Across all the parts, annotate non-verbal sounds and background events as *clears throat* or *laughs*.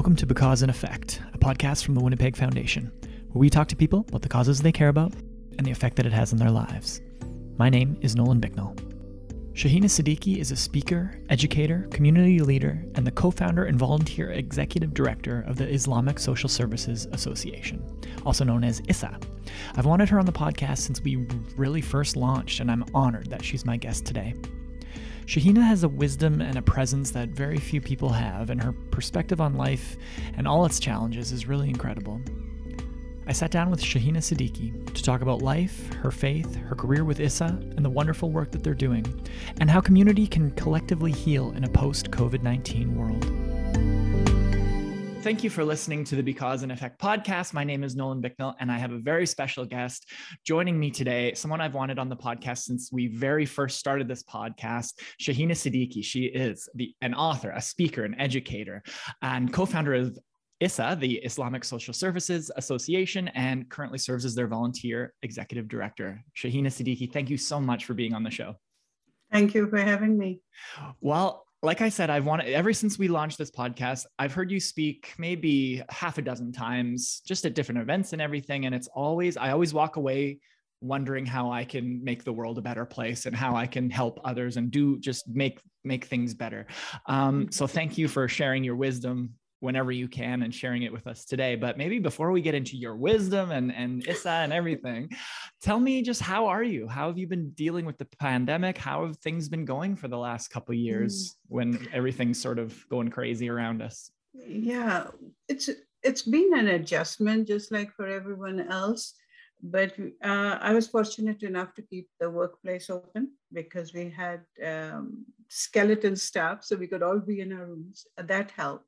Welcome to Because and Effect, a podcast from the Winnipeg Foundation, where we talk to people about the causes they care about and the effect that it has on their lives. My name is Nolan Bicknell. Shahina Siddiqui is a speaker, educator, community leader, and the co founder and volunteer executive director of the Islamic Social Services Association, also known as ISA. I've wanted her on the podcast since we really first launched, and I'm honored that she's my guest today. Shahina has a wisdom and a presence that very few people have, and her perspective on life and all its challenges is really incredible. I sat down with Shahina Siddiqui to talk about life, her faith, her career with ISA, and the wonderful work that they're doing, and how community can collectively heal in a post COVID 19 world. Thank you for listening to the Because and Effect podcast. My name is Nolan Bicknell, and I have a very special guest joining me today, someone I've wanted on the podcast since we very first started this podcast, Shahina Siddiqui. She is the, an author, a speaker, an educator, and co founder of ISA, the Islamic Social Services Association, and currently serves as their volunteer executive director. Shahina Siddiqui, thank you so much for being on the show. Thank you for having me. Well, like I said, I've wanted ever since we launched this podcast, I've heard you speak maybe half a dozen times, just at different events and everything. And it's always, I always walk away wondering how I can make the world a better place and how I can help others and do just make make things better. Um, so thank you for sharing your wisdom whenever you can and sharing it with us today. But maybe before we get into your wisdom and, and ISA and everything, tell me just how are you? How have you been dealing with the pandemic? How have things been going for the last couple years mm. when everything's sort of going crazy around us? Yeah, it's it's been an adjustment just like for everyone else. But uh, I was fortunate enough to keep the workplace open because we had um, skeleton staff, so we could all be in our rooms. That helped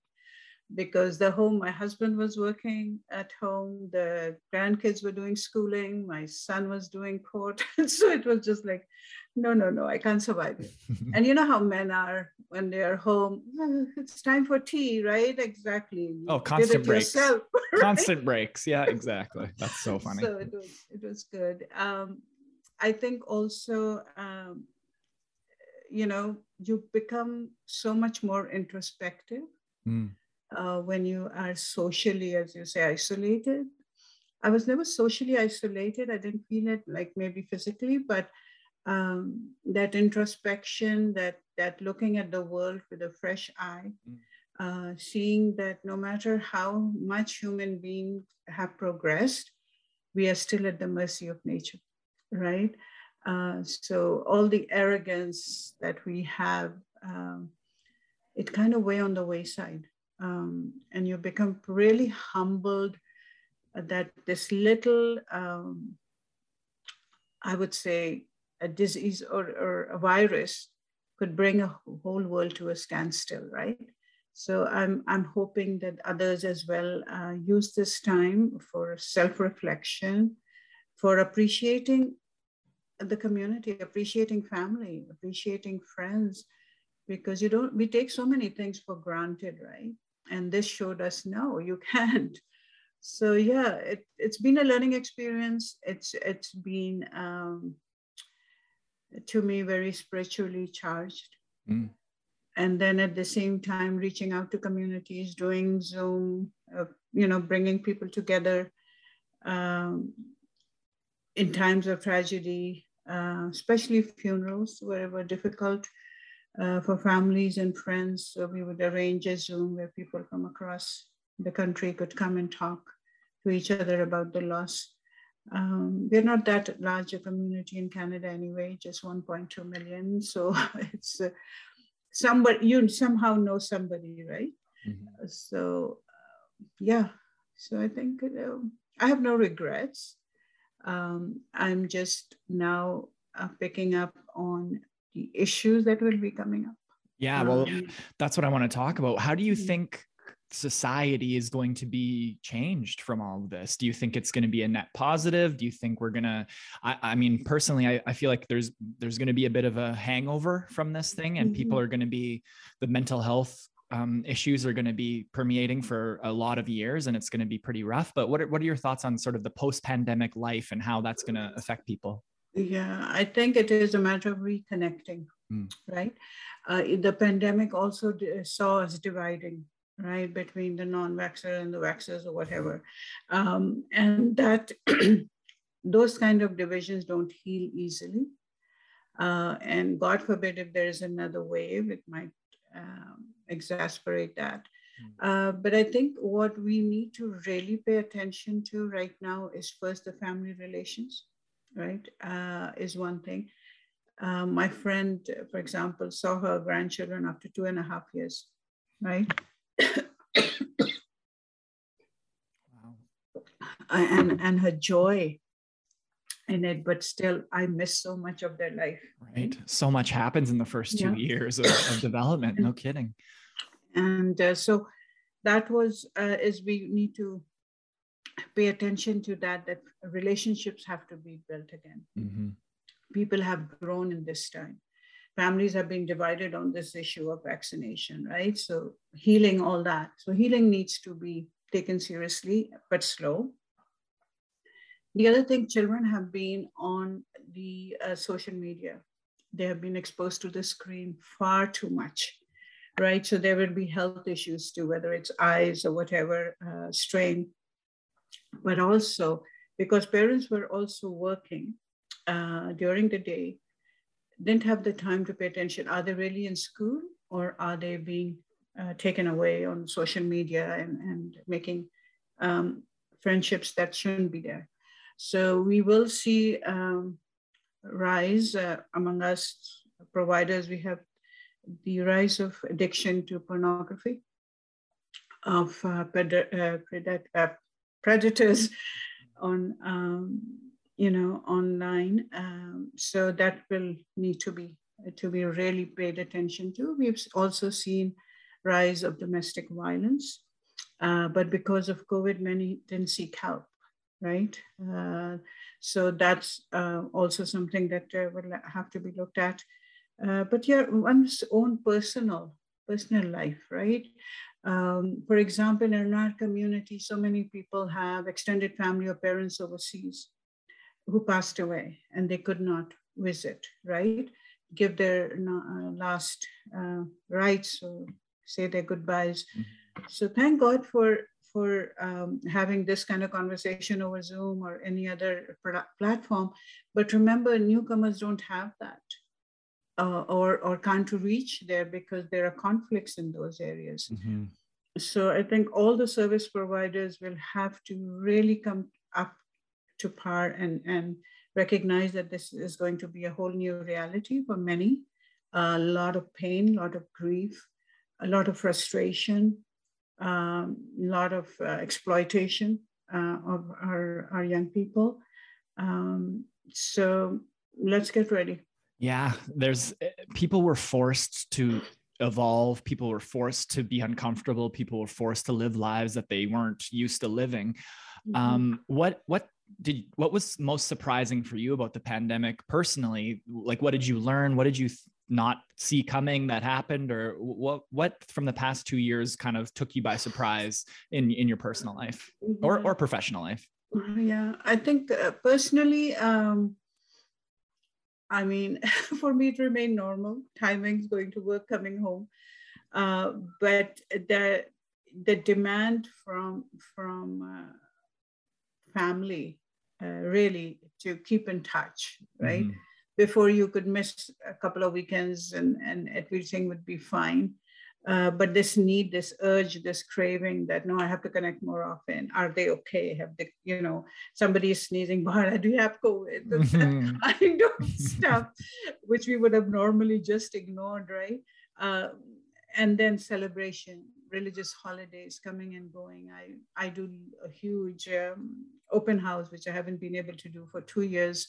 because the home my husband was working at home the grandkids were doing schooling my son was doing court. *laughs* So it was just like no no no i can't survive. It *laughs* and you know how men are when they are home it's time for tea right? Exactly. Oh constant breaks. yourself, *laughs* right? constant breaks. Yeah exactly. That's so funny. so it was it was good. Um, i think also um, you know you become so much more introspective. Mm uh, when you are socially, as you say, isolated. I was never socially isolated. I didn't feel it like maybe physically, but um, that introspection, that that looking at the world with a fresh eye, mm. uh, seeing that no matter how much human beings have progressed, we are still at the mercy of nature, right? Uh, so all the arrogance that we have, um, it kind of way on the wayside um, and you become really humbled that this little, um, I would say, a disease or, or a virus could bring a whole world to a standstill, right? So I'm, I'm hoping that others as well uh, use this time for self-reflection, for appreciating the community, appreciating family, appreciating friends, because you don't, we take so many things for granted, right? and this showed us no you *laughs* can't so yeah it, it's been a learning experience it's it's been um, to me very spiritually charged mm. and then at the same time reaching out to communities doing zoom uh, you know bringing people together um, in times of tragedy uh, especially funerals wherever difficult uh, for families and friends. So we would arrange a Zoom where people from across the country could come and talk to each other about the loss. Um, we're not that large a community in Canada anyway, just 1.2 million. So *laughs* it's uh, somebody, you somehow know somebody, right? Mm-hmm. So uh, yeah, so I think uh, I have no regrets. Um, I'm just now uh, picking up on the issues that will be coming up. Yeah, well, that's what I want to talk about. How do you mm-hmm. think society is going to be changed from all of this? Do you think it's going to be a net positive? Do you think we're gonna? I, I mean, personally, I, I, feel like there's there's going to be a bit of a hangover from this thing, and mm-hmm. people are going to be the mental health um, issues are going to be permeating for a lot of years, and it's going to be pretty rough. But what are, what are your thoughts on sort of the post pandemic life and how that's going to affect people? Yeah, I think it is a matter of reconnecting, mm. right? Uh, the pandemic also saw us dividing, right, between the non-vaxxer and the vaxxers or whatever. Um, and that *clears throat* those kind of divisions don't heal easily. Uh, and God forbid if there is another wave, it might um, exasperate that. Hmm. Uh, but I think what we need to really pay attention to right now is first the family relations, right? Uh, is one thing. Uh, my friend, for example, saw her grandchildren after two and a half years, right? wow. *coughs* And, and her joy in it, but still, I miss so much of their life. Right. So much happens in the first two yeah. years of, of, development. No *coughs* kidding. And uh, so that was, uh, is we need to pay attention to that, that relationships have to be built again. Mm-hmm people have grown in this time. Families have been divided on this issue of vaccination, right? So healing all that. So healing needs to be taken seriously, but slow. The other thing, children have been on the uh, social media. They have been exposed to the screen far too much, right? So there will be health issues too, whether it's eyes or whatever uh, strain. But also because parents were also working, uh, during the day didn't have the time to pay attention. Are they really in school or are they being uh, taken away on social media and, and making um, friendships that shouldn't be there? So we will see um, rise uh, among us providers. We have the rise of addiction to pornography, of uh, pred- uh, pred- predators on um, you know, online. Um, so that will need to be to be really paid attention to. We've also seen rise of domestic violence, uh, but because of COVID, many didn't seek help, right? Uh, so that's uh, also something that uh, will have to be looked at. Uh, but yeah, one's own personal personal life, right? Um, for example, in our community, so many people have extended family or parents overseas who passed away and they could not visit, right? Give their uh, last uh, rites or say their goodbyes. Mm-hmm. So thank God for for um, having this kind of conversation over Zoom or any other platform. But remember, newcomers don't have that. Uh, or, or can't reach there because there are conflicts in those areas. Mm-hmm. So I think all the service providers will have to really come up to par and, and recognize that this is going to be a whole new reality for many. A lot of pain, a lot of grief, a lot of frustration, a um, lot of uh, exploitation uh, of our, our young people. Um, so let's get ready. Yeah, there's eh, people were forced to evolve people were forced to be uncomfortable people were forced to live lives that they weren't used to living. Mm-hmm. um, what what did what was most surprising for you about the pandemic personally? Like what did you learn? What did you th- not see coming that happened? Or what what from the past 2 years kind of took you by surprise in in your personal life or or professional life? Yeah i think uh, personally um i mean *laughs* for me it remained normal timings going to work coming home uh, but the the demand from from uh, family uh, really to keep in touch, right? Mm-hmm. Before you could miss a couple of weekends and, and everything would be fine. Uh, but this need, this urge, this craving that no, I have to connect more often. Are they okay? Have they, you know, somebody is sneezing, *laughs* but do you have COVID? *laughs* Mm-hmm. I don't stuff, which we would have normally just ignored, right? Uh, and then celebration, religious holidays coming and going. I, I do a huge um, open house, which I haven't been able to do for two years.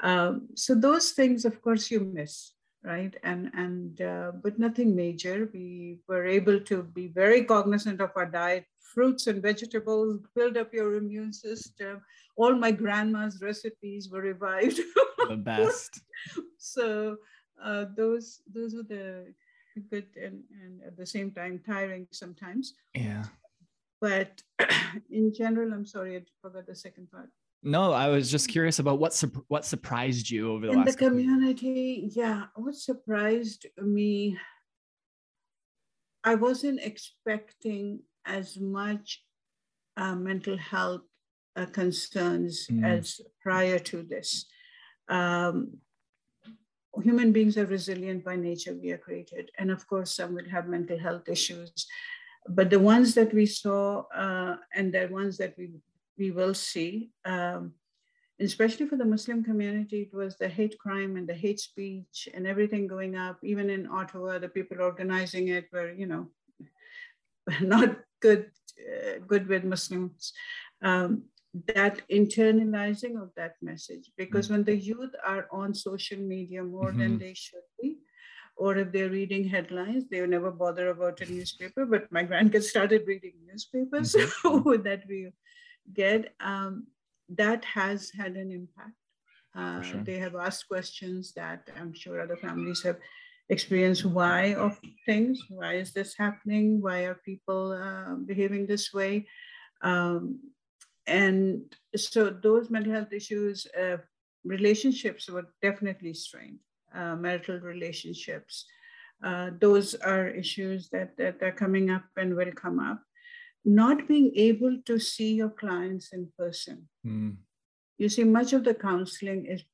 Um, so those things, of course, you miss, right? And and uh, but nothing major. We were able to be very cognizant of our diet, fruits and vegetables, build up your immune system. All my grandma's recipes were revived. the *laughs* best. so uh, those those were the good and, and at the same time tiring sometimes. Yeah. But *clears throat* in general, I'm sorry, I forgot the second part. No, I was just curious about what su- what surprised you over the in last. In the community, yeah, what surprised me. I wasn't expecting as much uh, mental health uh, concerns mm. as prior to this. Um, human beings are resilient by nature, we are created. And of course, some will have mental health issues. But the ones that we saw uh, and the ones that we, we will see, um, especially for the Muslim community, it was the hate crime and the hate speech and everything going up. Even in Ottawa, the people organizing it were, you know, *laughs* not good, uh, good with Muslims. Um, that internalizing of that message, because mm-hmm. when the youth are on social media more mm-hmm. than they should be, or if they're reading headlines, they never bother about a newspaper. But my *laughs* grandkids started reading newspapers mm-hmm. *laughs* that we get. Um, that has had an impact. Uh, sure. They have asked questions that I'm sure other families have experienced why of things. Why is this happening? Why are people uh, behaving this way? Um, and so those mental health issues, uh, relationships were definitely strained, uh, marital relationships. Uh, those are issues that, that are coming up and will come up not being able to see your clients in person. Mm. You see, much of the counseling is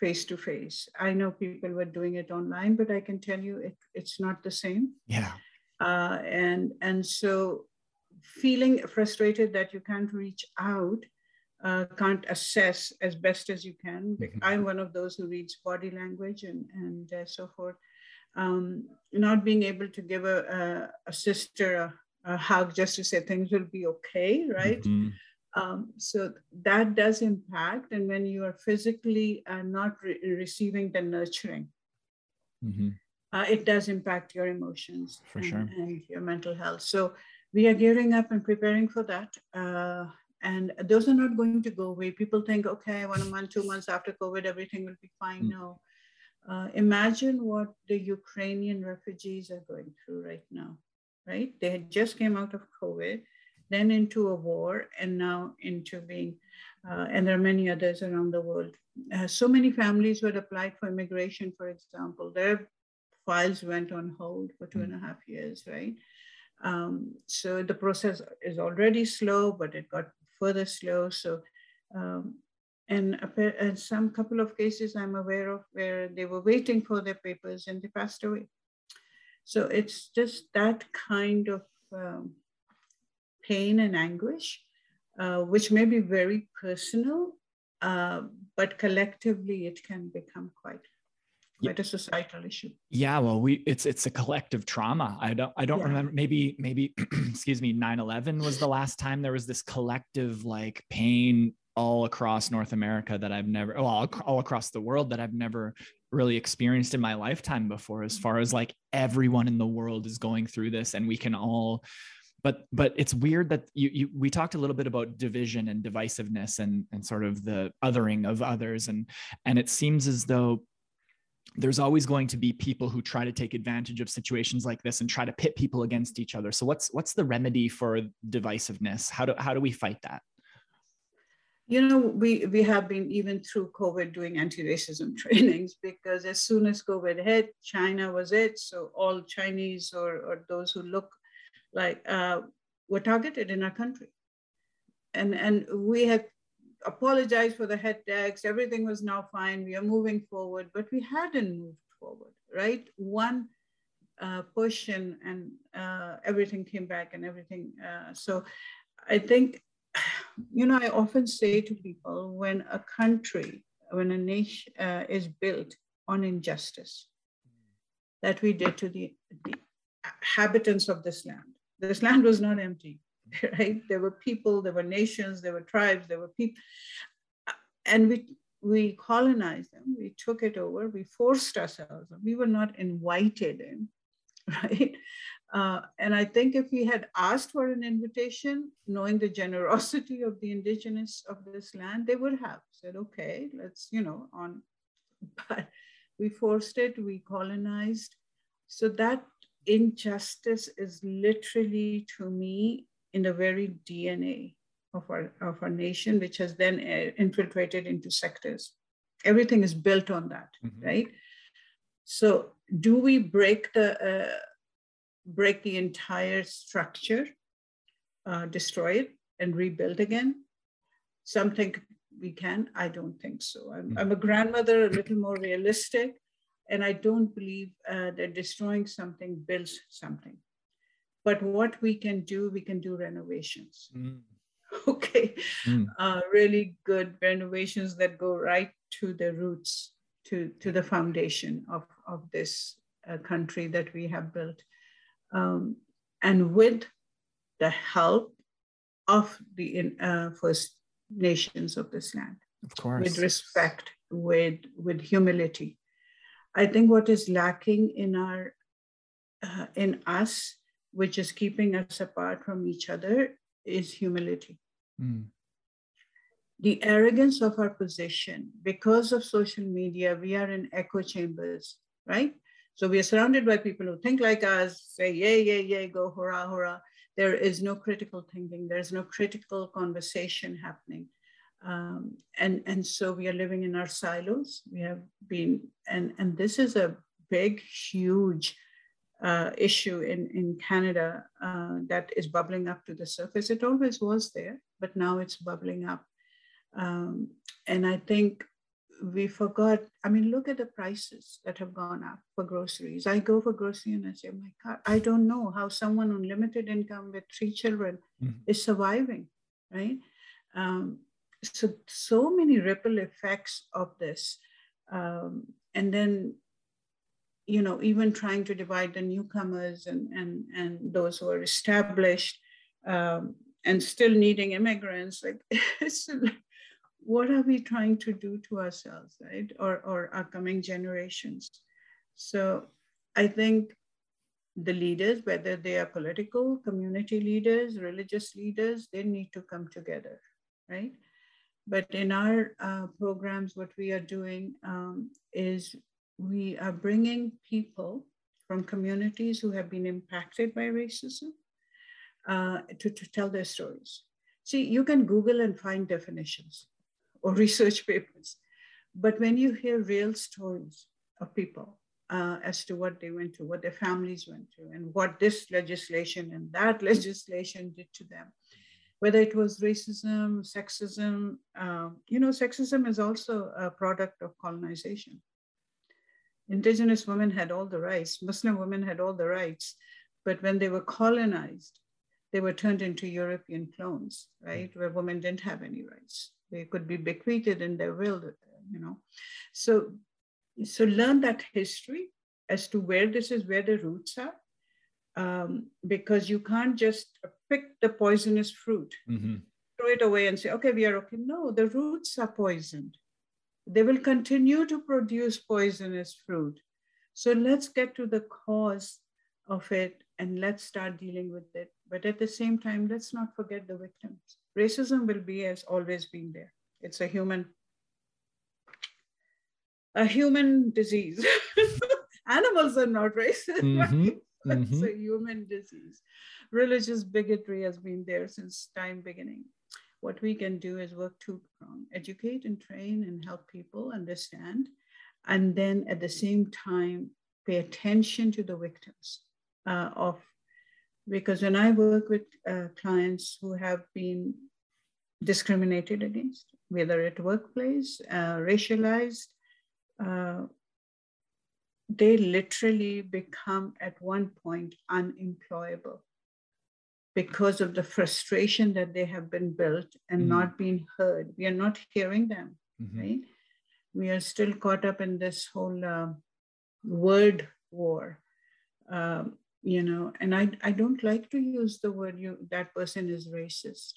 face to face. I know people were doing it online, but I can tell you it, it's not the same. Yeah. Uh, and and so feeling frustrated that you can't reach out, uh, can't assess as best as you can. Mm-hmm. I'm one of those who reads body language and and uh, so forth. Um, not being able to give a, a, a sister a, hug just to say things will be okay, right? Mm-hmm. Um, so that does impact. And when you are physically uh, not re- receiving the nurturing, mm-hmm. uh, it does impact your emotions for and, sure and your mental health. So we are gearing up and preparing for that. Uh, and those are not going to go away. People think, okay, one month, two months after COVID, everything will be fine. Mm-hmm. No. Uh, imagine what the Ukrainian refugees are going through right now right? They had just came out of COVID, then into a war, and now into being, uh, and there are many others around the world. Uh, so many families who had applied for immigration, for example, their files went on hold for two and a half years, right? Um, so the process is already slow, but it got further slow. So, um, and, and some couple of cases I'm aware of where they were waiting for their papers and they passed away. So it's just that kind of um, pain and anguish, uh, which may be very personal, uh, but collectively it can become quite quite a societal issue. Yeah, well, we it's it's a collective trauma. I don't I don't yeah. remember. Maybe maybe *clears throat* excuse me. 9-11 was the last time there was this collective like pain all across North America that I've never, well, all across the world that I've never really experienced in my lifetime before as far as like everyone in the world is going through this and we can all but but it's weird that you, you we talked a little bit about division and divisiveness and and sort of the othering of others. And and it seems as though there's always going to be people who try to take advantage of situations like this and try to pit people against each other. So what's what's the remedy for divisiveness? How do how do we fight that you know, we, we have been even through COVID doing anti-racism *laughs* trainings because as soon as COVID hit, China was it. So all Chinese or, or those who look like uh, were targeted in our country. And, and we had apologized for the head tax. Everything was now fine. We are moving forward, but we hadn't moved forward, right? One uh, push and, and uh, everything came back and everything. Uh, so I think you know, I often say to people when a country, when a nation uh, is built on injustice that we did to the, the inhabitants of this land, this land was not empty, *laughs* right? There were people, there were nations, there were tribes, there were people. And we, we colonized them, we took it over, we forced ourselves, we were not invited in, *laughs* right? Uh, and I think if we had asked for an invitation, knowing the *laughs* generosity of the indigenous of this land, they would have said, okay, let's, you know, on. *laughs* But we forced it, we colonized. So that injustice is literally, to me, in the very DNA of our, of our nation, which has then uh, infiltrated into sectors. Everything is built on that, mm-hmm. right? So, do we break the uh, break the entire structure, uh, destroy it, and rebuild again. Some think we can. I don't think so. I'm, mm-hmm. I'm a grandmother, a little more realistic, and I don't believe uh, that destroying something builds something. But what we can do, we can do renovations. Mm. *laughs* Okay, mm. Uh, really good renovations that go right to the roots, to, to the foundation of, of this uh, country that we have built. Um, and with the help of the uh, First Nations of this land. Of course. With respect, with, with humility. I think what is lacking in our uh, in us, which is keeping us apart from each other, is humility. Mm. The arrogance of our position, because of social media, we are in echo chambers, right? So we are surrounded by people who think like us, say, yay, yay, yay, go, hurrah, hurrah. There is no critical thinking. There's no critical conversation happening. Um, and, and so we are living in our silos. We have been, and, and this is a big, huge uh, issue in, in Canada uh, that is bubbling up to the surface. It always was there, but now it's bubbling up. Um, and I think we forgot. I mean, look at the prices that have gone up for groceries. I go for grocery and I say, my God, I don't know how someone on limited income with three children mm-hmm. is surviving, right? Um, so, so many ripple effects of this. Um, and then, you know, even trying to divide the newcomers and, and, and those who are established um, and still needing immigrants, like *laughs* it's what are we trying to do to ourselves, right? Or, or our coming generations. So I think the leaders, whether they are political, community leaders, religious leaders, they need to come together, right? But in our uh, programs, what we are doing um, is we are bringing people from communities who have been impacted by racism uh, to, to tell their stories. See, you can Google and find definitions or research papers. But when you hear real stories of people uh, as to what they went through, what their families went through, and what this legislation and that legislation did to them, whether it was racism, sexism, uh, you know, sexism is also a product of colonization. Indigenous women had all the rights, Muslim women had all the rights, but when they were colonized, they were turned into European clones, right, where women didn't have any rights. They could be bequeathed in their will, you know. So, so learn that history as to where this is, where the roots are, um, because you can't just pick the poisonous fruit, mm-hmm. throw it away and say, okay, we are okay. No, the roots are poisoned. They will continue to produce poisonous fruit. So let's get to the cause of it and let's start dealing with it. But at the same time, let's not forget the victims. Racism will be as always been there. It's a human, a human disease. *laughs* Animals are not racist. Mm-hmm. Right? Mm-hmm. *laughs* It's a human disease. Religious bigotry has been there since time beginning. What we can do is work two prong, educate and train and help people understand. And then at the same time, pay attention to the victims uh, of because when I work with uh, clients who have been discriminated against, whether at workplace, uh, racialized, uh, they literally become at one point unemployable because of the frustration that they have been built and mm-hmm. not being heard. We are not hearing them, mm-hmm. right? We are still caught up in this whole uh, word war. Um, you know and i i don't like to use the word you that person is racist.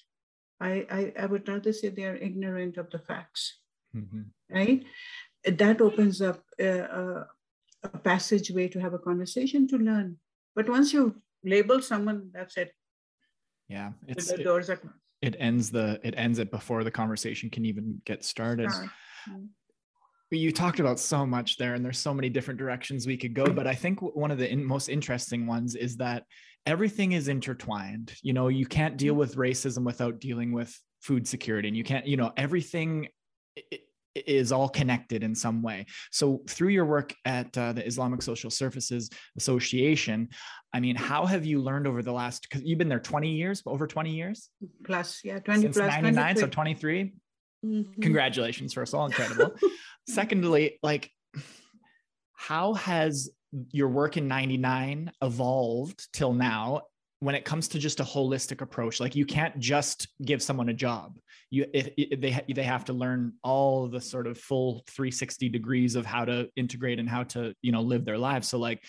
I i, I would rather say they are ignorant of the facts mm-hmm. right? That opens up a, a, a passageway to have a conversation to learn. But once you label someone that's it. Yeah it's the doors it, are closed. it ends the it ends it before the conversation can even get started you talked about so much there and there's so many different directions we could go but i think one of the in, most interesting ones is that everything is intertwined you know you can't deal with racism without dealing with food security and you can't you know everything it, is all connected in some way. So through your work at uh, the Islamic Social Services Association, I mean, how have you learned over the last? Because you've been there 20 years, over 20 years. Plus, yeah, 20 Since plus 99, so 23. Mm-hmm. Congratulations, first of all, incredible. *laughs* Secondly, like, how has your work in 99 evolved till now when it comes to just a holistic approach like you can't just give someone a job you it, it, they they have to learn all the sort of full 360 degrees of how to integrate and how to you know live their lives so like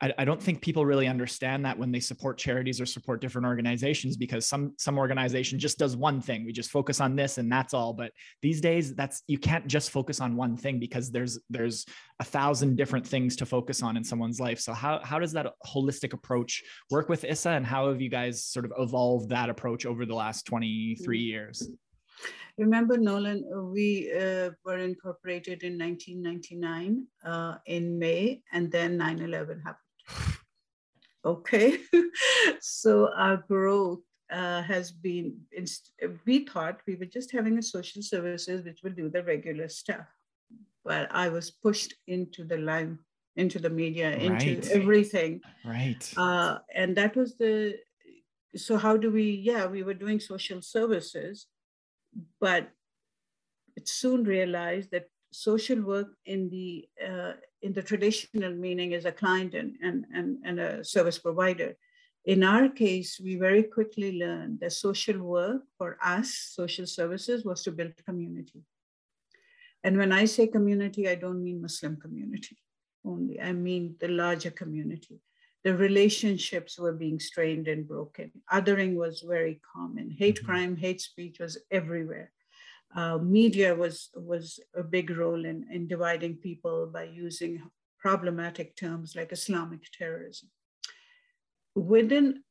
I, I don't think people really understand that when they support charities or support different organizations because some some organization just does one thing we just focus on this and that's all but these days that's you can't just focus on one thing because there's there's a thousand different things to focus on in someone's life so how how does that holistic approach work with issa and how have you guys sort of evolved that approach over the last 23 mm. years Remember, Nolan, we uh, were incorporated in 1999 uh, in May, and then 9 11 happened. Okay, *laughs* so our growth uh, has been, we thought we were just having a social services which will do the regular stuff. But I was pushed into the line, into the media, right. into everything. Right. Uh, and that was the, so how do we, yeah, we were doing social services, but it soon realized that social work in the uh, in the traditional meaning is a client and, and, and, and a service provider. In our case, we very quickly learned that social work for us, social services, was to build community. And when I say community, I don't mean Muslim community only. I mean the larger community. The relationships were being strained and broken. Othering was very common. Hate mm-hmm. crime, hate speech was everywhere uh, media was was a big role in, in dividing people by using problematic terms like Islamic terrorism. Within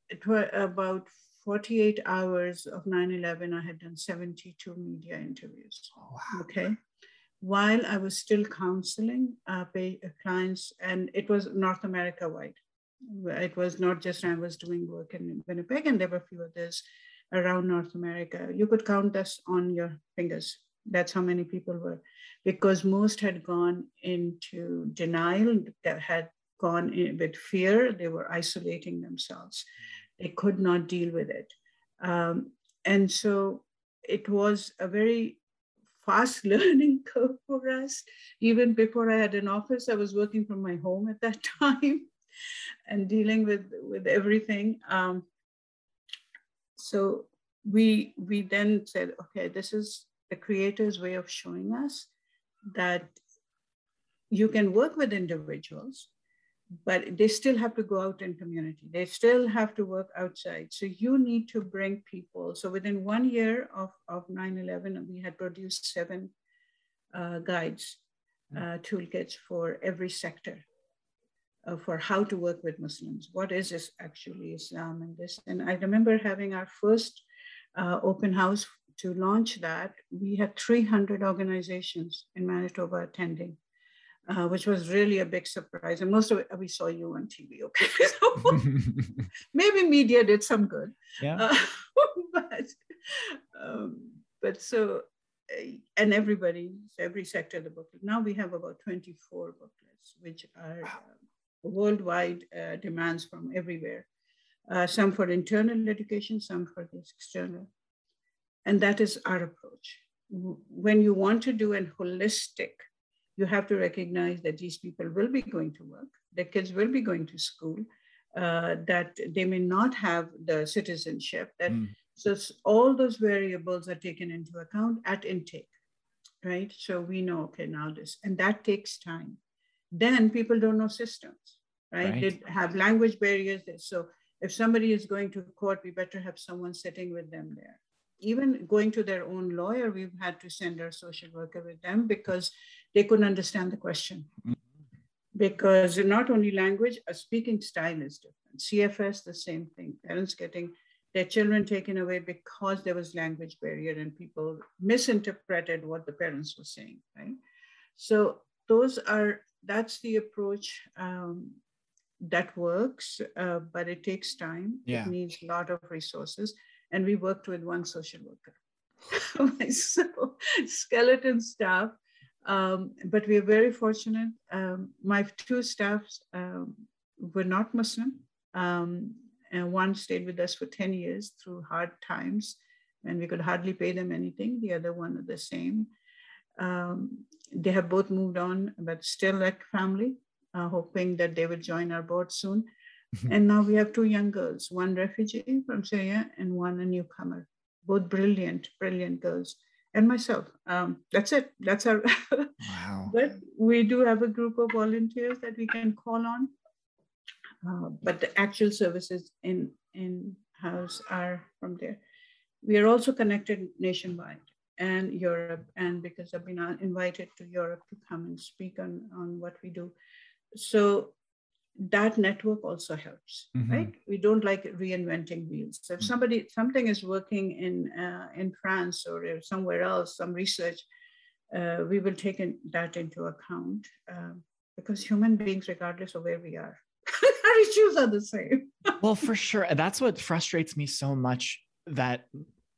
about 48 hours of 9-11, I had done 72 media interviews. Oh, wow. Okay. While I was still counseling uh, clients, and it was North America wide. It was not just I was doing work in Winnipeg, and there were a few others around North America. You could count us on your fingers. That's how many people were, because most had gone into denial, that had gone in with fear. They were isolating themselves. They could not deal with it. Um, and so it was a very fast *laughs* learning curve for us. Even before I had an office, I was working from my home at that *laughs* time and dealing with, with everything. Um, so we we then said, okay, this is the creator's way of showing us that you can work with individuals, but they still have to go out in community. They still have to work outside. So you need to bring people. So within one year of, of 9-11, we had produced seven uh, guides, uh, toolkits for every sector uh, for how to work with Muslims. What is this actually Islam and this? And I remember having our first uh, open house to launch that. We had 300 organizations in Manitoba attending. Uh, which was really a big surprise. And most of it, we saw you on TV, okay? *laughs* so *laughs* maybe media did some good. Yeah. Uh, *laughs* but, um, but so, uh, and everybody, every sector of the booklet. Now we have about 24 booklets, which are wow worldwide uh, demands from everywhere, uh, some for internal education, some for this external. And that is our approach. When you want to do an holistic, you have to recognize that these people will be going to work, their kids will be going to school, uh, that they may not have the citizenship. That mm. so all those variables are taken into account at intake, right? So we know okay now this, and that takes time then people don't know systems, right? right? They have language barriers. So if somebody is going to court, we better have someone sitting with them there. Even going to their own lawyer, we've had to send our social worker with them because they couldn't understand the question. Mm-hmm. Because not only language, a speaking style is different. CFS, the same thing. Parents getting their children taken away because there was language barrier and people misinterpreted what the parents were saying, right? So those are that's the approach um, that works, uh, but it takes time. Yeah. It needs a lot of resources. And we worked with one social worker. *laughs* my skeleton staff. Um, but we are very fortunate. Um, my two staffs um, were not Muslim. Um, and one stayed with us for 10 years through hard times and we could hardly pay them anything. The other one are the same. Um, they have both moved on, but still like family, uh, hoping that they will join our board soon. *laughs* and now we have two young girls, one refugee from Syria and one a newcomer, both brilliant, brilliant girls. And myself. Um, that's it. That's our. *laughs* wow. But we do have a group of volunteers that we can call on. Uh, but the actual services in in house are from there. We are also connected nationwide and Europe, and because I've been uh, invited to Europe to come and speak on on what we do. So that network also helps mm-hmm. right we don't like reinventing wheels so if mm-hmm. somebody something is working in uh, in france or somewhere else some research uh, we will take in, that into account uh, because human beings regardless of where we are *laughs* our issues are the same well for sure that's what frustrates me so much that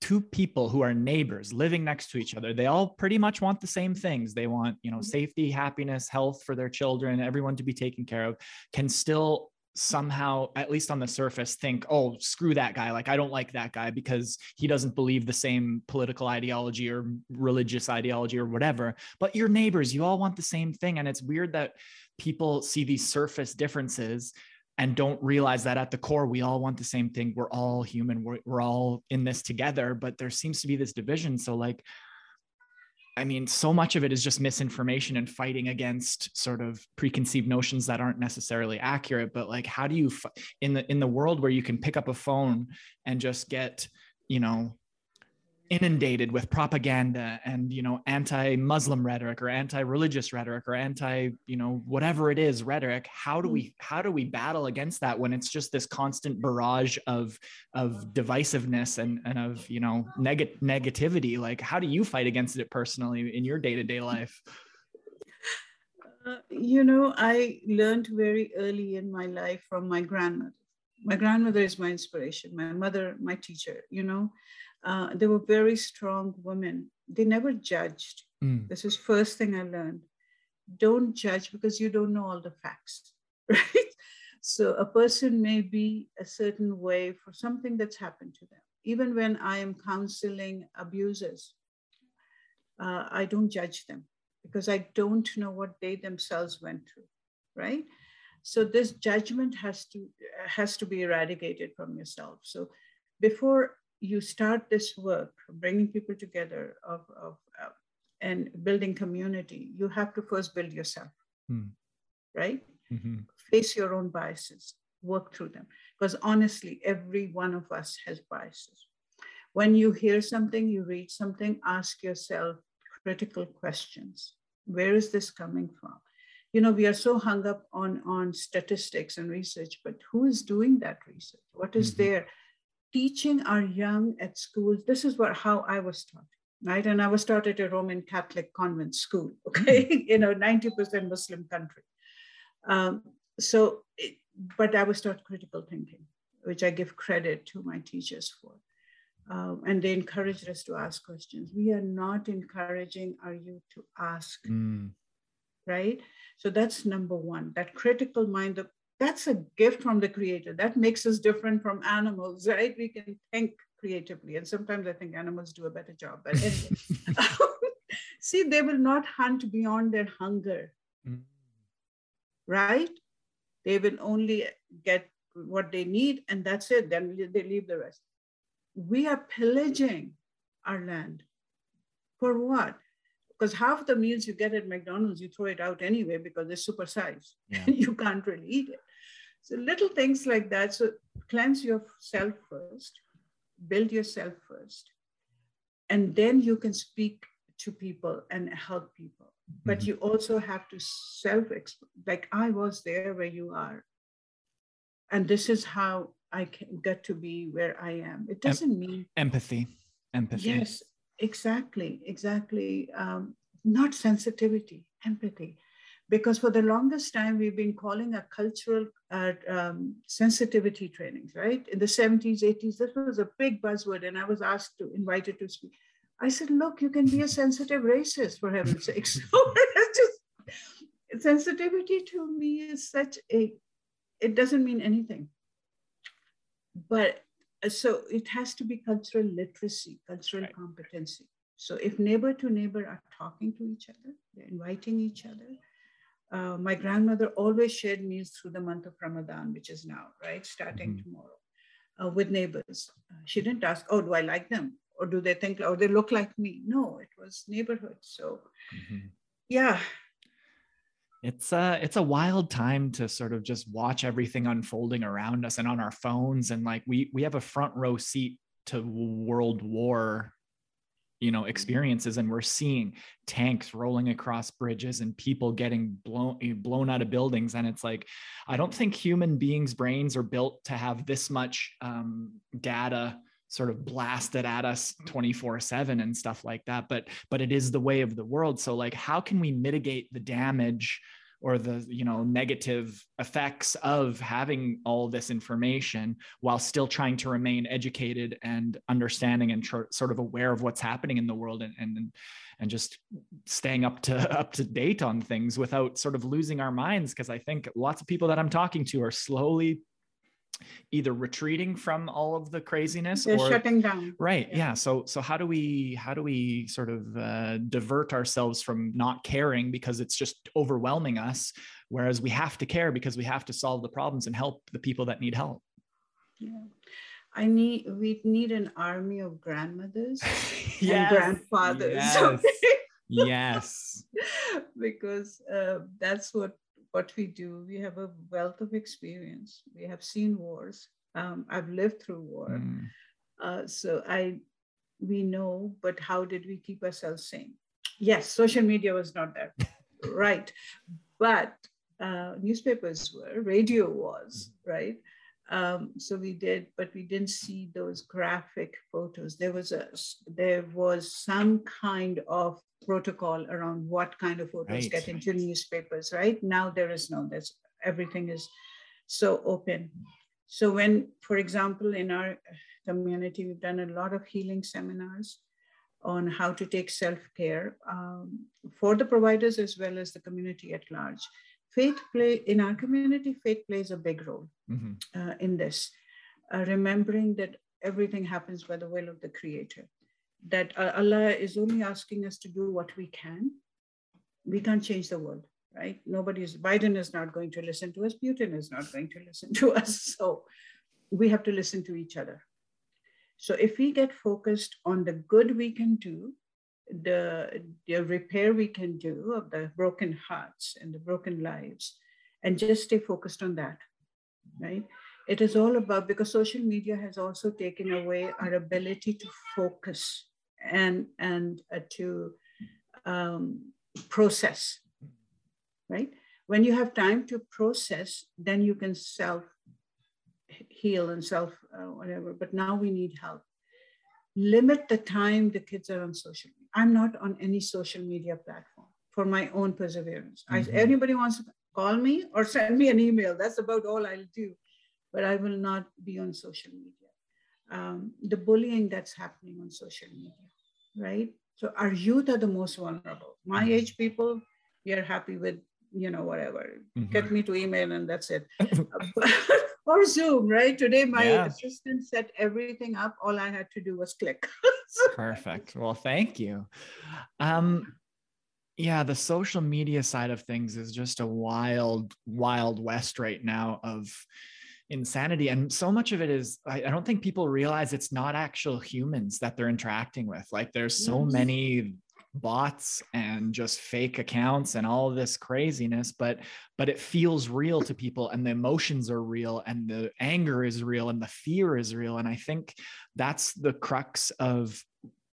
two people who are neighbors living next to each other. They all pretty much want the same things. They want you know mm-hmm. safety happiness health for their children everyone to be taken care of can still somehow at least on the surface think oh screw that guy. Like i don't like that guy because he doesn't believe the same political ideology or religious ideology or whatever. But your neighbors you all want the same thing. And it's weird that people see these surface differences and don't realize that at the core we all want the same thing. We're all human. We're, we're all in this together but there seems to be this division. So like I mean, so much of it is just misinformation and fighting against sort of preconceived notions that aren't necessarily accurate. But like, how do you, in the in the world where you can pick up a phone and just get, you know, inundated with propaganda and you know anti-muslim rhetoric or anti-religious rhetoric or anti you know whatever it is rhetoric how do we mm. how do we battle against that when it's just this constant barrage of of divisiveness and and of you know neg- negativity? Like how do you fight against it personally in your day-to-day *laughs* life? Uh, you know i learned very early in my life from my grandmother. My grandmother is my inspiration. My mother my teacher you know uh, they were very strong women. They never judged. Mm. This is first thing I learned. Don't judge because you don't know all the facts, *laughs* right? So a person may be a certain way for something that's happened to them. Even when I am counseling abusers, uh, I don't judge them because I don't know what they themselves went through, right? So this judgment has to has to be eradicated from yourself. So before you start this work, bringing people together of, of uh, and building community, you have to first build yourself, mm. right? Mm-hmm. Face your own biases, work through them. Because honestly, every one of us has biases. When you hear something, you read something, ask yourself critical questions. Where is this coming from? You know, we are so hung up on, on statistics and research, but who is doing that research? What is mm-hmm. there? Teaching our young at schools, this is what how I was taught, right? And I was taught at a Roman Catholic convent school, *laughs* okay, mm-hmm. you know, 90% Muslim country. Um, so, it, but I was taught critical thinking, which I give credit to my teachers for. Um, and they encouraged us to ask questions. We are not encouraging our youth to ask, mm. right? So that's number one. That critical mind, the that's a gift from the creator. That makes us different from animals, right? We can think creatively. And sometimes I think animals do a better job. But *laughs* anyway, *laughs* see, they will not hunt beyond their hunger, mm. right? They will only get what they need, and that's it. Then they leave the rest. We are pillaging our land. For what? because half the meals you get at McDonald's, you throw it out anyway because it's supersized. Yeah. *laughs* you can't really eat it. So little things like that. So cleanse yourself first, build yourself first, and then you can speak to people and help people. But mm-hmm. you also have to self like I was there where you are. And this is how I can get to be where I am. It doesn't em- mean empathy. Empathy. Yes, exactly, exactly. Um, not sensitivity, empathy because for the longest time we've been calling a cultural uh, um, sensitivity trainings right in the 70s 80s this was a big buzzword and i was asked to invited to speak I said, look, you can be a sensitive racist for heaven's sake. *laughs* So just sensitivity to me is such a, it doesn't mean anything. But so it has to be cultural literacy, cultural right. competency. So if neighbor to neighbor are talking to each other, they're inviting each other. Uh, my grandmother always shared meals through the month of Ramadan, which is now, right, starting mm-hmm. tomorrow, uh, with neighbors. Uh, she didn't ask, oh, do I like them? Or do they think, or they look like me? No, it was neighborhood. So, mm-hmm. yeah, it's a it's a wild time to sort of just watch everything unfolding around us and on our phones and like we we have a front row seat to world war you know experiences and we're seeing tanks rolling across bridges and people getting blown blown out of buildings. And it's like i don't think human beings brains are built to have this much um, data sort of blasted at us 24 7 and stuff like that but but it is the way of the world. So like how can we mitigate the damage or the you know negative effects of having all this information while still trying to remain educated and understanding and tr- sort of aware of what's happening in the world and, and and just staying up to *laughs* up to date on things without sort of losing our minds. Because i think lots of people that i'm talking to are slowly either retreating from all of the craziness They're or shutting down right yeah. yeah. so so how do we how do we sort of uh, divert ourselves from not caring because it's just overwhelming us whereas we have to care because we have to solve the problems and help the people that need help yeah I need we need an army of grandmothers *laughs* yes. and grandfathers. *laughs* Yes. yes. *laughs* because uh, that's what what we do. We have a wealth of experience. We have seen wars. Um, I've lived through war. Mm. Uh, so I, we know, but how did we keep ourselves sane? Yes, social media was not there, *laughs* right? But uh, newspapers were, radio was, right? Um, so we did, but we didn't see those graphic photos. There was a, there was some kind of protocol around what kind of photos right. get into newspapers, right? Now there is no, there's everything is so open. So when, for example, in our community, we've done a lot of healing seminars on how to take self-care um, for the providers as well as the community at large. Faith play in our community, faith plays a big role mm-hmm. uh, in this, uh, remembering that everything happens by the will of the creator that uh, Allah is only asking us to do what we can. We can't change the world, right? Nobody's, Biden is not going to listen to us, Putin is not going to listen to *laughs* us. So we have to listen to each other. So if we get focused on the good we can do, the, the repair we can do of the broken hearts and the broken lives, and just stay focused on that, right? It is all about because social media has also taken away our ability to focus and and uh, to um, process right when you have time to process then you can self heal and self uh, whatever but now we need help limit the time the kids are on social media i'm not on any social media platform for my own perseverance mm-hmm. I, anybody wants to call me or send me an email that's about all i'll do but i will not be on social media um, the bullying that's happening on social media right? So our youth are the most vulnerable. My mm-hmm. age people, we are happy with, you know, whatever. Mm-hmm. Get me to email and that's it. *laughs* *laughs* or Zoom, right? Today, my yeah. assistant set everything up. All I had to do was click. *laughs* Perfect. Well, thank you. Um, yeah, the social media side of things is just a wild, wild west right now of insanity and so much of it is I, I, don't think people realize it's not actual humans that they're interacting with like there's so yes. many bots and just fake accounts and all this craziness but but it feels real to people and the emotions are real and the anger is real and the fear is real and i think that's the crux of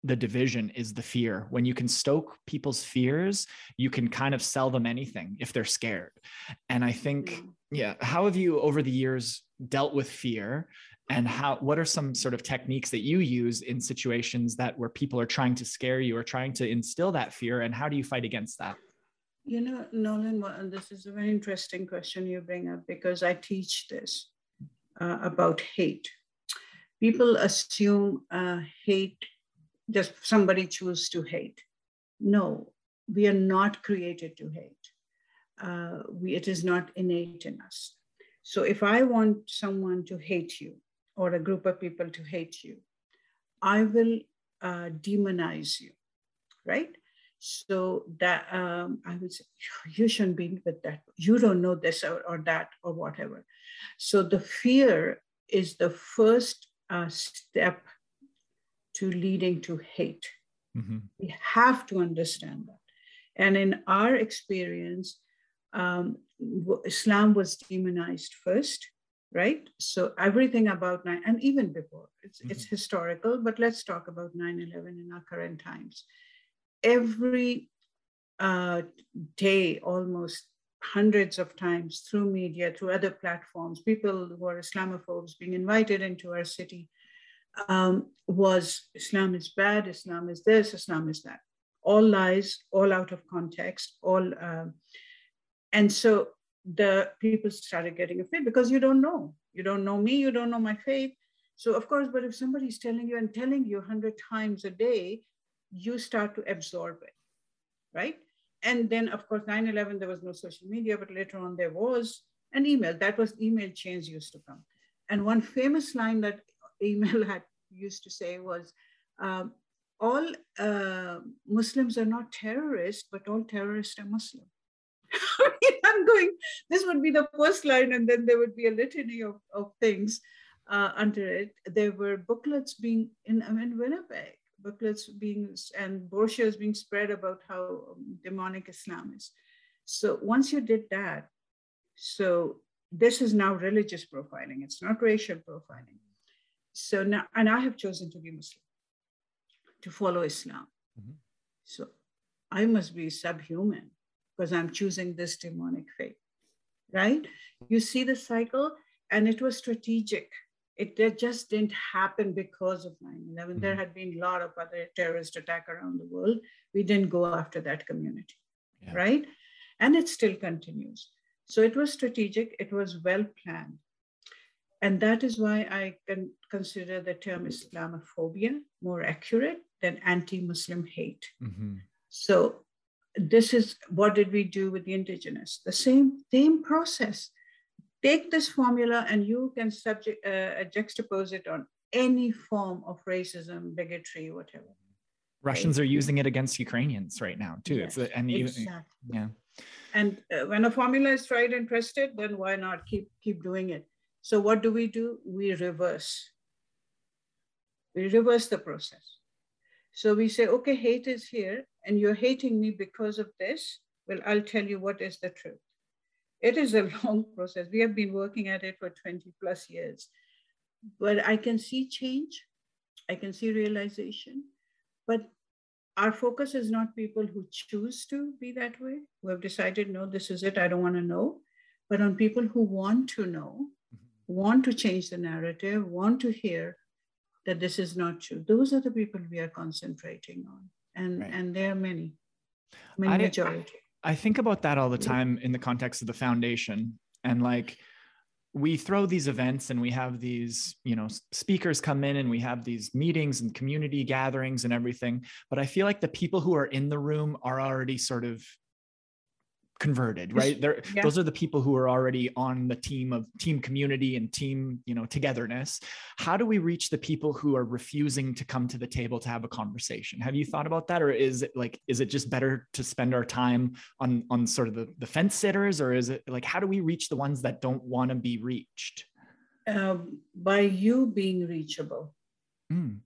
the division is the fear. When you can stoke people's fears, you can kind of sell them anything if they're scared. And I think, mm. yeah, how have you over the years dealt with fear and how what are some sort of techniques that you use in situations that where people are trying to scare you or trying to instill that fear and how do you fight against that you know nolan this is a very interesting question you bring up because i teach this uh, about hate people assume uh, hate just somebody choose to hate. No, we are not created to hate. Uh, we, it is not innate in us. So if I want someone to hate you or a group of people to hate you, I will uh, demonize you, right? So that um, I would say, you shouldn't be with that. You don't know this or, or that or whatever. So the fear is the first uh, step to leading to hate. Mm-hmm. We have to understand that. And in our experience, um, Islam was demonized first, right? So everything about nine, and even before, it's, mm-hmm. it's historical, but let's talk about 9 11 in our current times. Every uh, day, almost hundreds of times through media, through other platforms, people who are Islamophobes being invited into our city um, was Islam is bad, Islam is this, Islam is that. All lies, all out of context, all. Uh, and so the people started getting afraid because you don't know. You don't know me, you don't know my faith. So, of course, but if somebody's telling you and telling you 100 times a day, you start to absorb it, right? And then, of course, 9 11, there was no social media, but later on there was an email. That was email chains used to come. And one famous line that email had used to say was, um, all uh, Muslims are not terrorists, but all terrorists are Muslim. *laughs* I'm this would be the first line, and then there would be a litany of, of things uh, under it. There were booklets being in, I mean, Winnipeg, booklets being, and brochures being spread about how um, demonic Islam is. So once you did that, so this is now religious profiling, it's not racial profiling. So now, and I have chosen to be Muslim, to follow Islam. Mm-hmm. So I must be subhuman because I'm choosing this demonic faith, right? You see the cycle, and it was strategic. It, it just didn't happen because of 9 11. Mm-hmm. There had been a lot of other terrorist attack around the world. We didn't go after that community, yeah. right? And it still continues. So it was strategic, it was well planned. And that is why I can consider the term Islamophobia more accurate than anti Muslim hate. Mm-hmm. So, this is what did we do with the indigenous? The same, same process. Take this formula and you can subject, uh, juxtapose it on any form of racism, bigotry, whatever. Russians are using it against Ukrainians right now too. Yes, and you, exactly. yeah. And uh, when a formula is tried and trusted, then why not keep keep doing it? So what do we do? We reverse. We reverse the process. So we say, okay, hate is here, and you're hating me because of this. Well, I'll tell you what is the truth. It is a *laughs* long process. We have been working at it for 20 plus years. But I can see change, I can see realization. But our focus is not people who choose to be that way, who have decided, no, this is it, I don't want to know, but on people who want to know mm-hmm. want to change the narrative, want to hear that this is not true. Those are the people we are concentrating on. And right. and there are many, many I, majority. I think about that all the time in the context of the foundation. And like we throw these events and we have these, you know, speakers come in and we have these meetings and community gatherings and everything. But I feel like the people who are in the room are already sort of converted *laughs* right? There yeah. those are the people who are already on the team of team community and team you know togetherness. How do we reach the people who are refusing to come to the table to have a conversation? Have you thought about that or is it like is it just better to spend our time on on sort of the, the fence sitters or is it like how do we reach the ones that don't want to be reached? Um, by you being reachable. Mm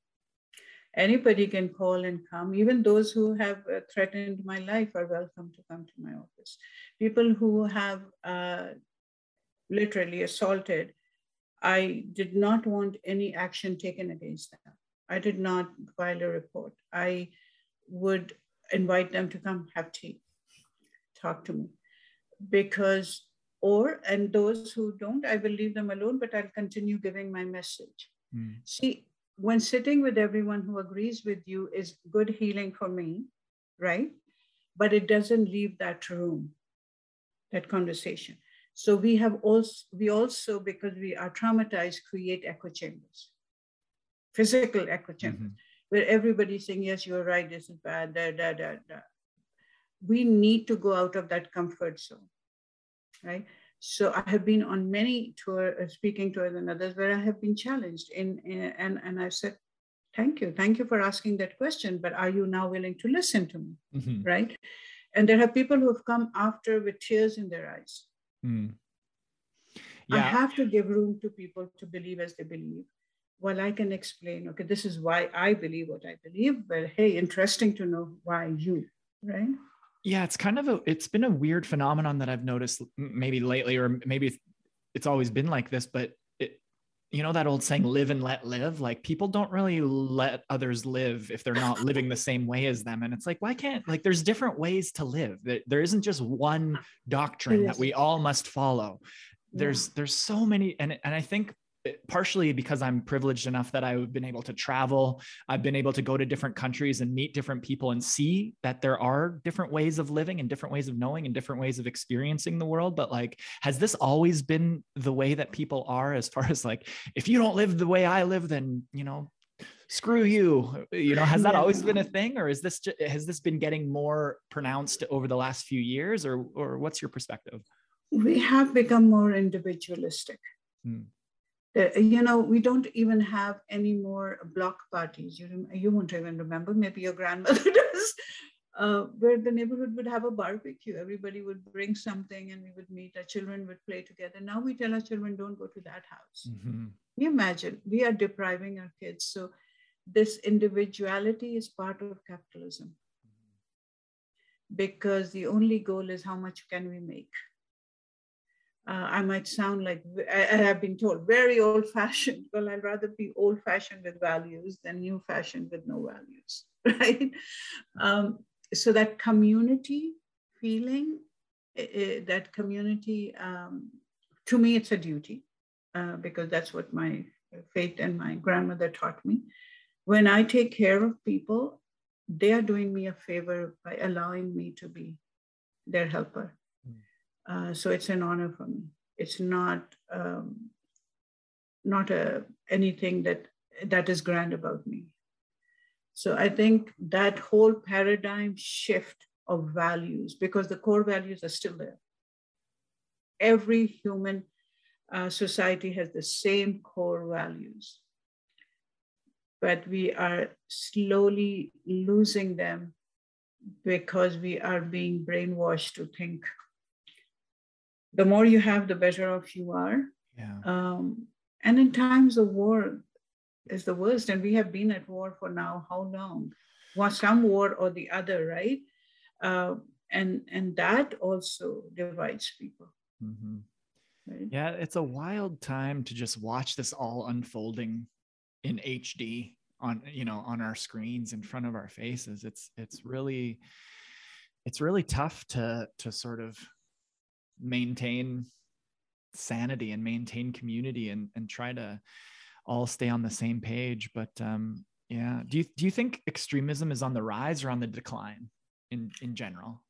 anybody can call and come. Even those who have uh, threatened my life are welcome to come to my office. People who have uh, literally assaulted, I did not want any action taken against them. I did not file a report. I would invite them to come have tea, talk to me. Because, or, and those who don't, I will leave them alone, but I'll continue giving my message. Mm. See, when sitting with everyone who agrees with you is good healing for me, right? But it doesn't leave that room, that conversation. So we have also, we also, because we are traumatized, create echo chambers, physical echo chambers. Mm-hmm. where everybody's saying, yes, you're right, this is bad, da, da, da, da. We need to go out of that comfort zone, right? So I have been on many tour uh, speaking tours and others where I have been challenged in, in and, and I said, thank you, thank you for asking that question, but are you now willing to listen to me, mm-hmm. right? And there are people who have come after with tears in their eyes. Mm. Yeah. I have to give room to people to believe as they believe. Well, I can explain, okay, this is why I believe what I believe, but hey, interesting to know why you, right? Yeah, it's kind of a it's been a weird phenomenon that I've noticed maybe lately, or maybe it's always been like this, but it, you know that old saying live and let live like people don't really let others live if they're not living the same way as them and it's like why can't like there's different ways to live. There isn't just one doctrine that we all must follow. There's yeah. there's so many and and i think partially because I'm privileged enough that I've been able to travel. I've been able to go to different countries and meet different people and see that there are different ways of living and different ways of knowing and different ways of experiencing the world. But like, has this always been the way that people are as far *laughs* as like, if you don't live the way I live, then, you know, screw you you know has that always been a thing or is this has this been getting more pronounced over the last few years or or what's your perspective we have become more individualistic hmm. Uh, you know we don't even have any more block parties. You, you won't even remember. Maybe your grandmother *laughs* does. Uh, where the neighborhood would have a barbecue. Everybody would bring something and we would meet. Our children would play together. Now we tell our children don't go to that house. Mm-hmm. you imagine? We are depriving our kids. So this individuality is part of capitalism. Because the only goal is how much can we make uh, I might sound like, I, I have been told, very old fashioned. Well, *laughs* I'd rather be old fashioned with values than new fashioned with no values, *laughs* right? Um, so that community feeling, uh, that community, um, to me, it's a duty uh, because that's what my faith and my grandmother taught me. When I take care of people, they are doing me a favor by allowing me to be their helper uh, so it's an honor for me. It's not um, not a anything that that is grand about me. So I think that whole paradigm shift of values, because the core values are still there. Every human uh, society has the same core values, but we are slowly losing them because we are being brainwashed to think the more you have, the better off you are. Yeah. Um, and in times of war is the worst. And we have been at war for now how long? Well, some war or the other, right? Uh, and and that also divides people. Mm-hmm. Right? Yeah, it's a wild time to just watch this all unfolding in HD on you know on our screens in front of our faces. It's it's really it's really tough to to sort of maintain sanity and maintain community and and try to all stay on the same page. But um yeah do you do you think extremism is on the rise or on the decline in in general?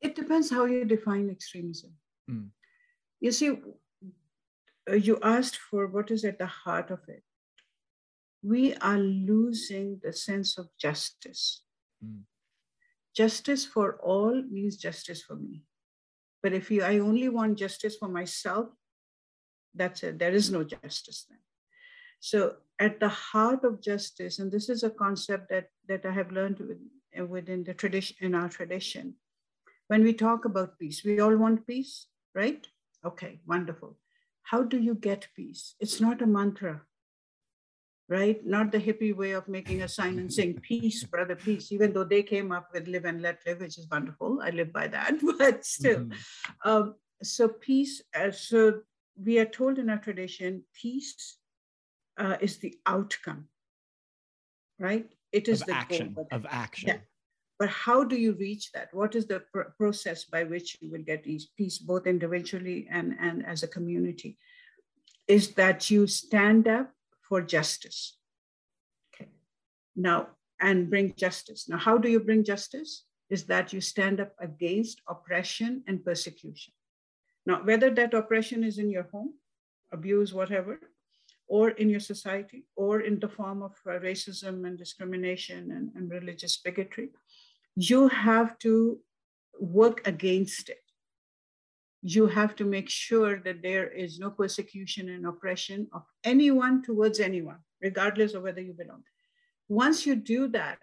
It depends how you define extremism. Mm. you see uh, you asked for what is at the heart of it. We are losing the sense of justice. Mm. justice for all means justice for me but if you, I only want justice for myself, that's it. There is no justice then. So at the heart of justice, and this is a concept that, that I have learned with, within the tradition, in our tradition, when we talk about peace, we all want peace, right? Okay, wonderful. How do you get peace? It's not a mantra right? Not the hippie way of making a sign and saying, peace, brother, peace, even though they came up with live and let live, which is wonderful. I live by that, *laughs* but still. Mm-hmm. Um, so, peace, uh, so we are told in our tradition, peace uh, is the outcome, right? It is of the action, goal, of action. Yeah. But how do you reach that? What is the pr- process by which you will get peace, both individually and, and as a community? Is that you stand up for justice. Okay. Now, and bring justice. Now, how do you bring justice? Is that you stand up against oppression and persecution. Now, whether that oppression is in your home, abuse, whatever, or in your society or in the form of uh, racism and discrimination and, and religious bigotry, you have to work against it. You have to make sure that there is no persecution and oppression of anyone towards anyone, regardless of whether you belong. Once you do that,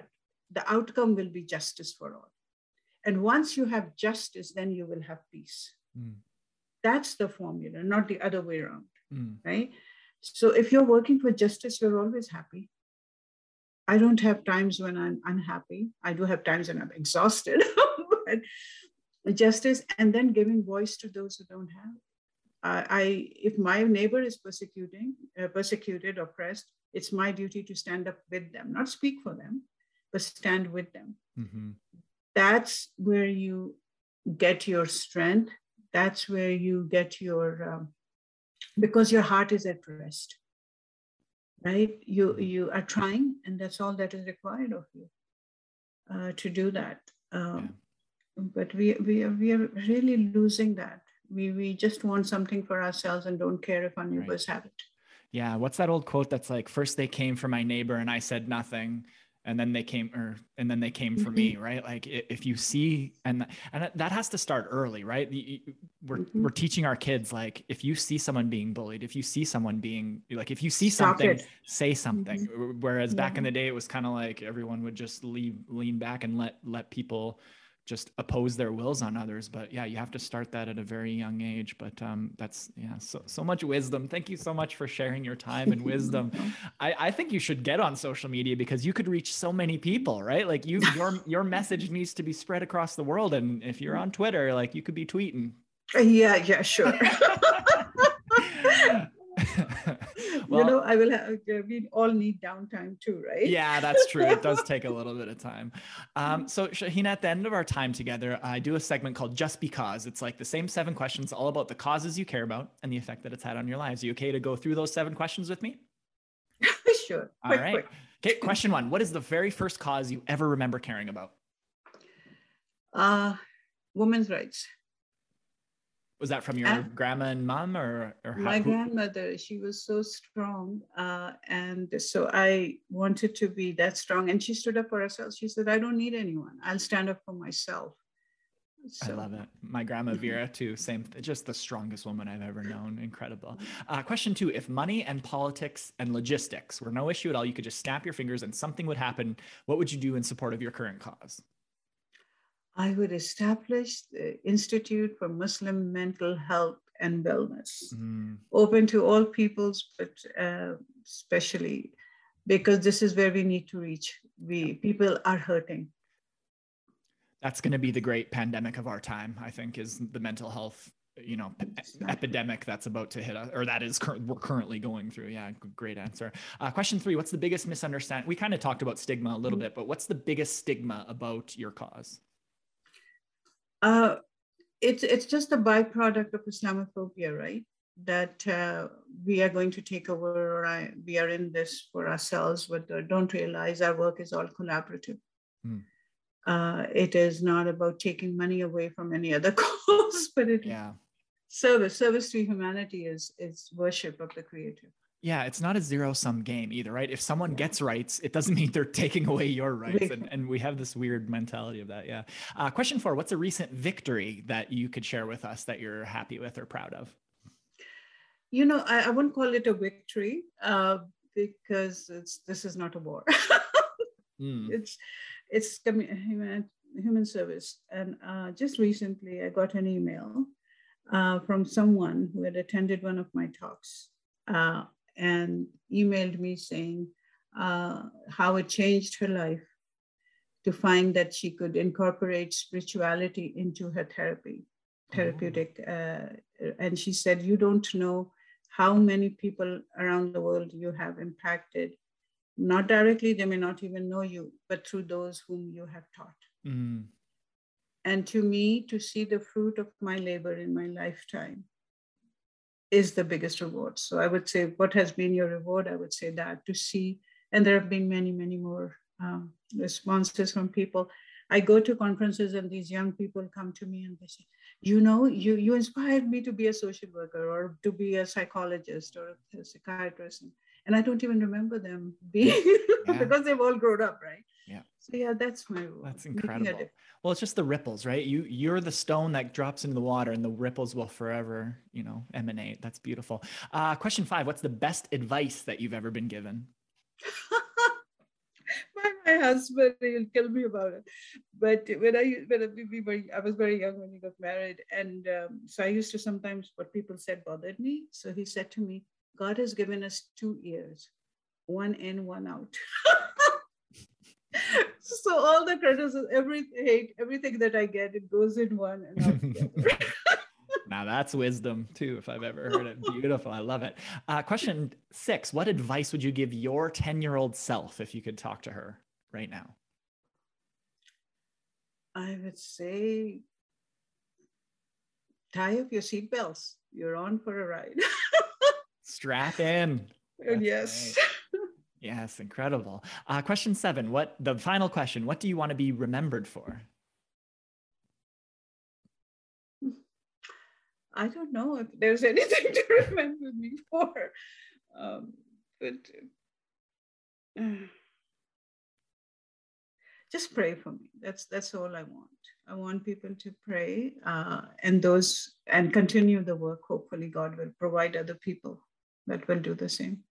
the outcome will be justice for all. And once you have justice, then you will have peace. Mm. That's the formula, not the other way around, mm. right? So if you're working for justice, you're always happy. I don't have times when I'm unhappy. I do have times when I'm exhausted, *laughs* but justice and then giving voice to those who don't have. Uh, I, if my neighbor is persecuting, uh, persecuted, oppressed, it's my duty to stand up with them, not speak for them, but stand with them. Mm-hmm. That's where you get your strength. That's where you get your, um, because your heart is at rest right? You you are trying, and that's all that is required of you uh, to do that. Um, yeah. But we we are, we are really losing that. We we just want something for ourselves and don't care if our neighbors right. have it. Yeah, what's that old quote that's like, first they came for my neighbor and I said nothing, and then they came or and then they came for me mm-hmm. right like if you see and and that has to start early right we're mm-hmm. we're teaching our kids like if you see someone being bullied if you see someone being like if you see Stop something it. say something mm-hmm. whereas yeah. back in the day it was kind of like everyone would just leave lean back and let let people just oppose their wills on others but yeah you have to start that at a very young age but um, that's yeah so so much wisdom. Thank you so much for sharing your time and *laughs* wisdom. I, I think you should get on social media because you could reach so many people right? Like you your *laughs* your message needs to be spread across the world and if you're on twitter like you could be tweeting. Yeah yeah sure *laughs* *laughs* well, you know, I will have, we all need downtime too, right? Yeah, that's true. it does *laughs* take a little bit of time. Um, so, Shahina, at the end of our time together, I do a segment called Just Because. It's like the same seven questions, all about the causes you care about and the effect that it's had on your lives. Are you okay to go through those seven questions with me? *laughs* sure. All quick, right. Quick. Okay, question one What is the very first cause you ever remember caring about? Uh, women's rights. Was that from your uh, grandma and mom or, or my grandmother? She was so strong. Uh, and so I wanted to be that strong. And she stood up for herself. She said, I don't need anyone. I'll stand up for myself. So. I love it. My grandma. *laughs* Vera too. Same, just the strongest woman I've ever known. Incredible. Uh, question two: If money and politics and logistics were no issue at all, you could just snap your fingers and something would happen. What would you do in support of your current cause? I would establish the Institute for Muslim Mental Health and Wellness, mm. open to all peoples, but uh, especially because this is where we need to reach. We people are hurting. That's going to be the great pandemic of our time. I think is the mental health you know exactly. epidemic that's about to hit us or that is cur- we're currently going through yeah great answer uh, question three what's the biggest misunderstanding we kind of talked about stigma a little mm-hmm. bit but what's the biggest stigma about your cause uh, it's, it's just a byproduct of Islamophobia, right? That uh, we are going to take over or I, we are in this for ourselves, but don't realize our work is all collaborative. Mm. Uh, it is not about taking money away from any other *laughs* cause, but it yeah. service. Service to humanity is, is worship of the creator. Yeah, it's not a zero sum game either, right? If someone gets rights, it doesn't *laughs* mean they're taking away your rights. And, and we have this weird mentality of that. Yeah. Uh, question four What's a recent victory that you could share with us that you're happy with or proud of? You know, I, I wouldn't call it a victory uh, because it's this is not a war. mm. *laughs* It's it's human, human service. And uh, just recently, I got an email uh, from someone who had attended one of my talks. Uh, and emailed me saying uh, how it changed her life to find that she could incorporate spirituality into her therapy, therapeutic. Oh. Uh, and she said, You don't know how many people around the world you have impacted. Not directly, they may not even know you, but through those whom you have taught. Mm. And to me, to see the fruit of my labor in my lifetime is the biggest reward. So I would say, what has been your reward? I would say that to see, and there have been many, many more um, responses from people. I go to conferences and these young people come to me and they say, you know, you you inspired me to be a social worker or to be a psychologist or a psychiatrist. And I don't even remember them being *laughs* yeah. because they've all grown up, right? Yeah. So yeah, that's my That's incredible. Well, it's just the ripples, right? You you're the stone that drops into the water, and the ripples will forever, you know, emanate. That's beautiful. Uh, question five: What's the best advice that you've ever been given? *laughs* by my husband, he'll kill me about it. But when I when we were, I was very young when we got married, and um, so I used to sometimes what people said bothered me. So he said to me, "God has given us two ears, one in, one out." *laughs* so all the criticism, every hate, everything that I get, it goes in one and out *laughs* *laughs* now that's wisdom too, if I've ever heard it. Beautiful. I love it. Uh, question six What advice would you give your 10 year old self if you could talk to her right now? I would say tie up your seatbelts. You're on for a ride. Strap in. Yes. Yes, incredible. Uh, question seven. What the final question? What do you want to be remembered for? I don't know if there's *laughs* anything to remember me for, um, but uh, just pray for me. That's that's all I want. I want people to pray uh, and those and continue the work. Hopefully, God will provide other people that will do the same.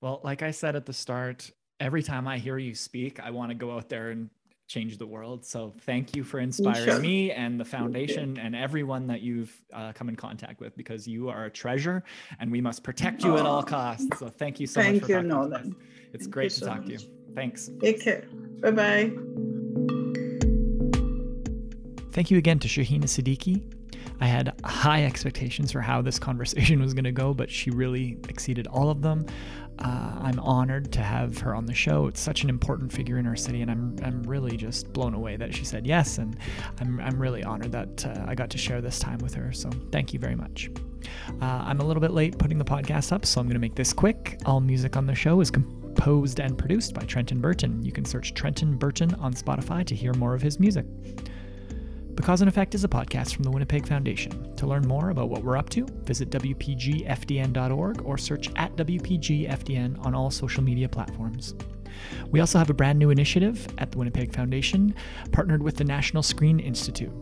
Well, like I said at the start, every time I hear you speak, I want to go out there and change the world. So thank you for inspiring sure. me and the foundation and everyone that you've uh, come in contact with because you are a treasure and we must protect you at all costs. So thank you so thank much for you, Nolan. It's thank great to so talk much. to you. Thanks. Take care. Bye bye. Thank you again to Shahina Siddiqui. I had high expectations for how this conversation was going to go, but she really exceeded all of them. Uh, I'm honored to have her on the show. It's such an important figure in our city, and I'm, I'm really just blown away that she said yes. And I'm, I'm really honored that uh, I got to share this time with her. So thank you very much. Uh, I'm a little bit late putting the podcast up, so I'm going to make this quick. All music on the show is composed and produced by Trenton Burton. You can search Trenton Burton on Spotify to hear more of his music. Because and Effect is a podcast from the Winnipeg Foundation. To learn more about what we're up to, visit WPGFDN.org or search at WPGFDN on all social media platforms. We also have a brand new initiative at the Winnipeg Foundation, partnered with the National Screen Institute.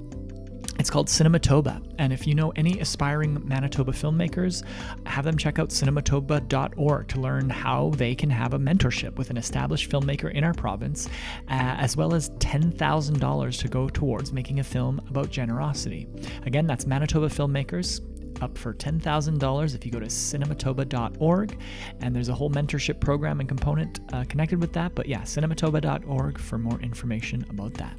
It's called Cinematoba, and if you know any aspiring Manitoba filmmakers, have them check out cinematoba.org to learn how they can have a mentorship with an established filmmaker in our province, uh, as well as $10,000 to go towards making a film about generosity. Again, that's Manitoba filmmakers up for $10,000 if you go to cinematoba.org. And there's a whole mentorship program and component uh, connected with that. But yeah, cinematoba.org for more information about that.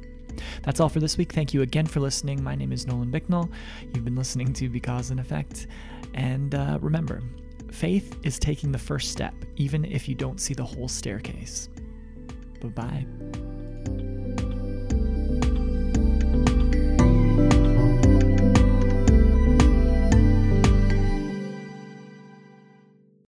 That's all for this week. Thank you again for listening. My name is Nolan Bicknell. You've been listening to Because and Effect. And uh, remember, faith is taking the first step, even if you don't see the whole staircase. Bye bye.